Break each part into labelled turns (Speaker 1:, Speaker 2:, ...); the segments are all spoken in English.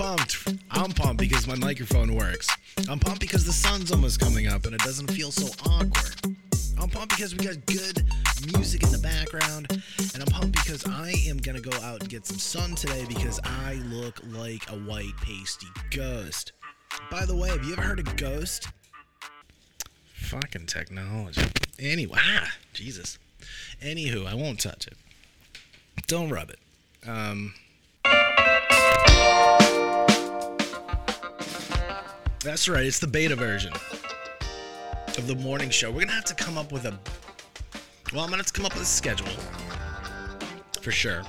Speaker 1: pumped. I'm pumped because my microphone works. I'm pumped because the sun's almost coming up and it doesn't feel so awkward. I'm pumped because we got good music in the background. And I'm pumped because I am going to go out and get some sun today because I look like a white pasty ghost. By the way, have you ever heard of ghost? Fucking technology. Anyway, ah, Jesus. Anywho, I won't touch it. Don't rub it. Um, that's right, it's the beta version of the morning show. We're gonna have to come up with a. Well, I'm gonna have to come up with a schedule for sure,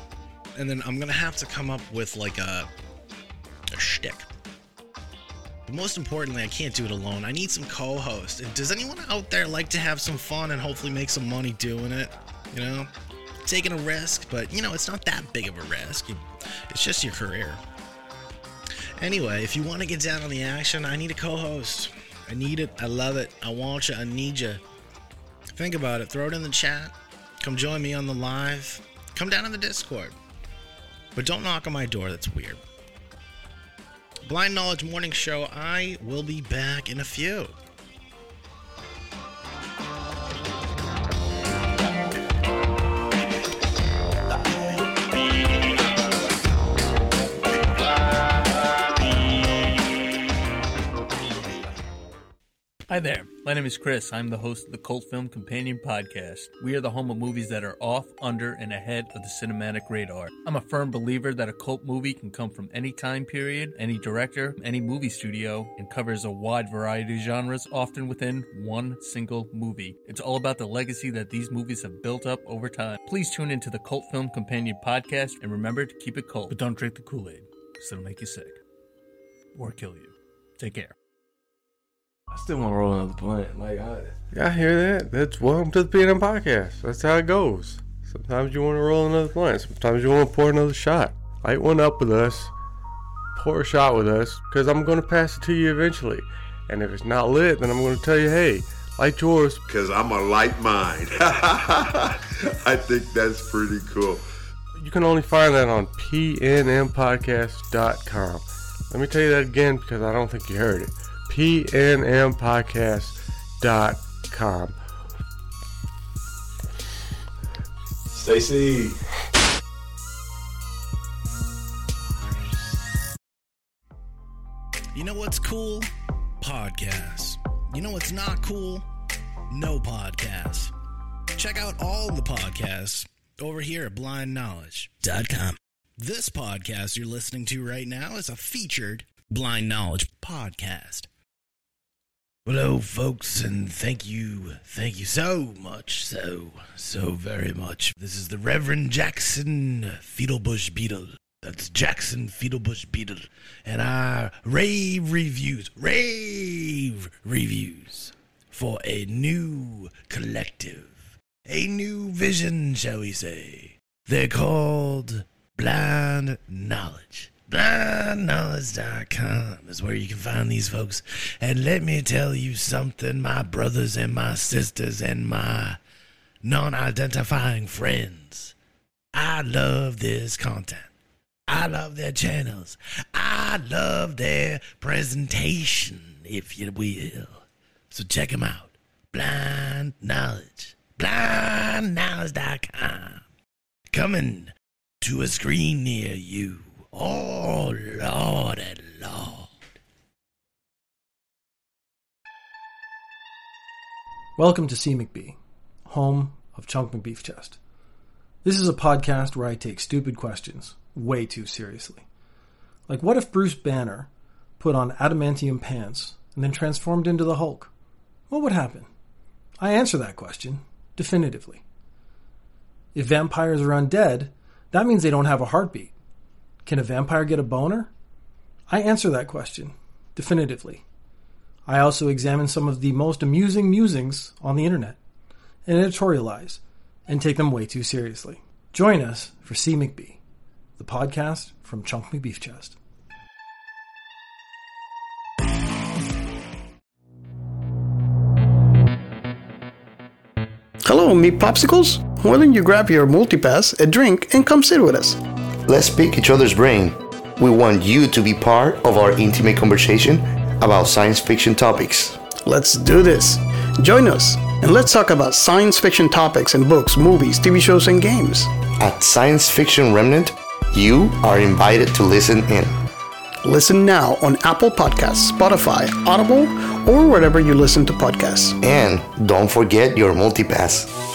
Speaker 1: and then I'm gonna have to come up with like a a shtick. But most importantly, I can't do it alone. I need some co-hosts. Does anyone out there like to have some fun and hopefully make some money doing it? You know, taking a risk, but you know, it's not that big of a risk. It's just your career. Anyway, if you want to get down on the action, I need a co host. I need it. I love it. I want you. I need you. Think about it. Throw it in the chat. Come join me on the live. Come down in the Discord. But don't knock on my door. That's weird. Blind Knowledge Morning Show. I will be back in a few.
Speaker 2: Hi there. My name is Chris. I'm the host of the Cult Film Companion Podcast. We are the home of movies that are off, under, and ahead of the cinematic radar. I'm a firm believer that a cult movie can come from any time period, any director, any movie studio, and covers a wide variety of genres, often within one single movie. It's all about the legacy that these movies have built up over time. Please tune into the Cult Film Companion Podcast and remember to keep it cult, but don't drink the Kool Aid, because it'll make you sick or kill you. Take care.
Speaker 3: I still want to roll another blunt. Like, I, I hear that. That's welcome to the PNM podcast. That's how it goes. Sometimes you want to roll another blunt. Sometimes you want to pour another shot. Light one up with us. Pour a shot with us, because I'm going to pass it to you eventually. And if it's not lit, then I'm going to tell you, hey, light yours.
Speaker 4: Because I'm a light mind. I think that's pretty cool.
Speaker 3: You can only find that on pnmpodcast.com. Let me tell you that again because I don't think you heard it pnmpodcast.com.
Speaker 4: Stacy.
Speaker 1: You know what's cool? Podcasts. You know what's not cool? No podcasts. Check out all the podcasts over here at blindknowledge.com. This podcast you're listening to right now is a featured Blind Knowledge podcast. Hello, folks, and thank you, thank you so much, so, so very much. This is the Reverend Jackson Feedlebush Beetle. That's Jackson Feedlebush Beetle. And I rave reviews, rave reviews for a new collective, a new vision, shall we say. They're called Blind Knowledge. BlindKnowledge.com is where you can find these folks. And let me tell you something, my brothers and my sisters and my non identifying friends. I love this content. I love their channels. I love their presentation, if you will. So check them out. Blind Knowledge. BlindKnowledge.com. Coming to a screen near you. Oh, Lord and Lord.
Speaker 5: Welcome to C. McBee, home of Chunk McBeef Chest. This is a podcast where I take stupid questions way too seriously. Like, what if Bruce Banner put on adamantium pants and then transformed into the Hulk? What would happen? I answer that question definitively. If vampires are undead, that means they don't have a heartbeat. Can a vampire get a boner? I answer that question definitively. I also examine some of the most amusing musings on the internet and editorialize and take them way too seriously. Join us for C. McBee, the podcast from Chunk McBeef Chest.
Speaker 6: Hello, meat popsicles? Why don't you grab your multipass, a drink, and come sit with us?
Speaker 7: Let's pick each other's brain.
Speaker 6: we want you to be part of our intimate conversation about science fiction topics.
Speaker 7: Let's do this. Join us and let's talk about science fiction topics in books, movies, TV shows, and games.
Speaker 6: At Science Fiction Remnant, you are invited to listen in.
Speaker 7: Listen now on Apple Podcasts, Spotify, Audible, or wherever you listen to podcasts.
Speaker 6: And don't forget your multipass.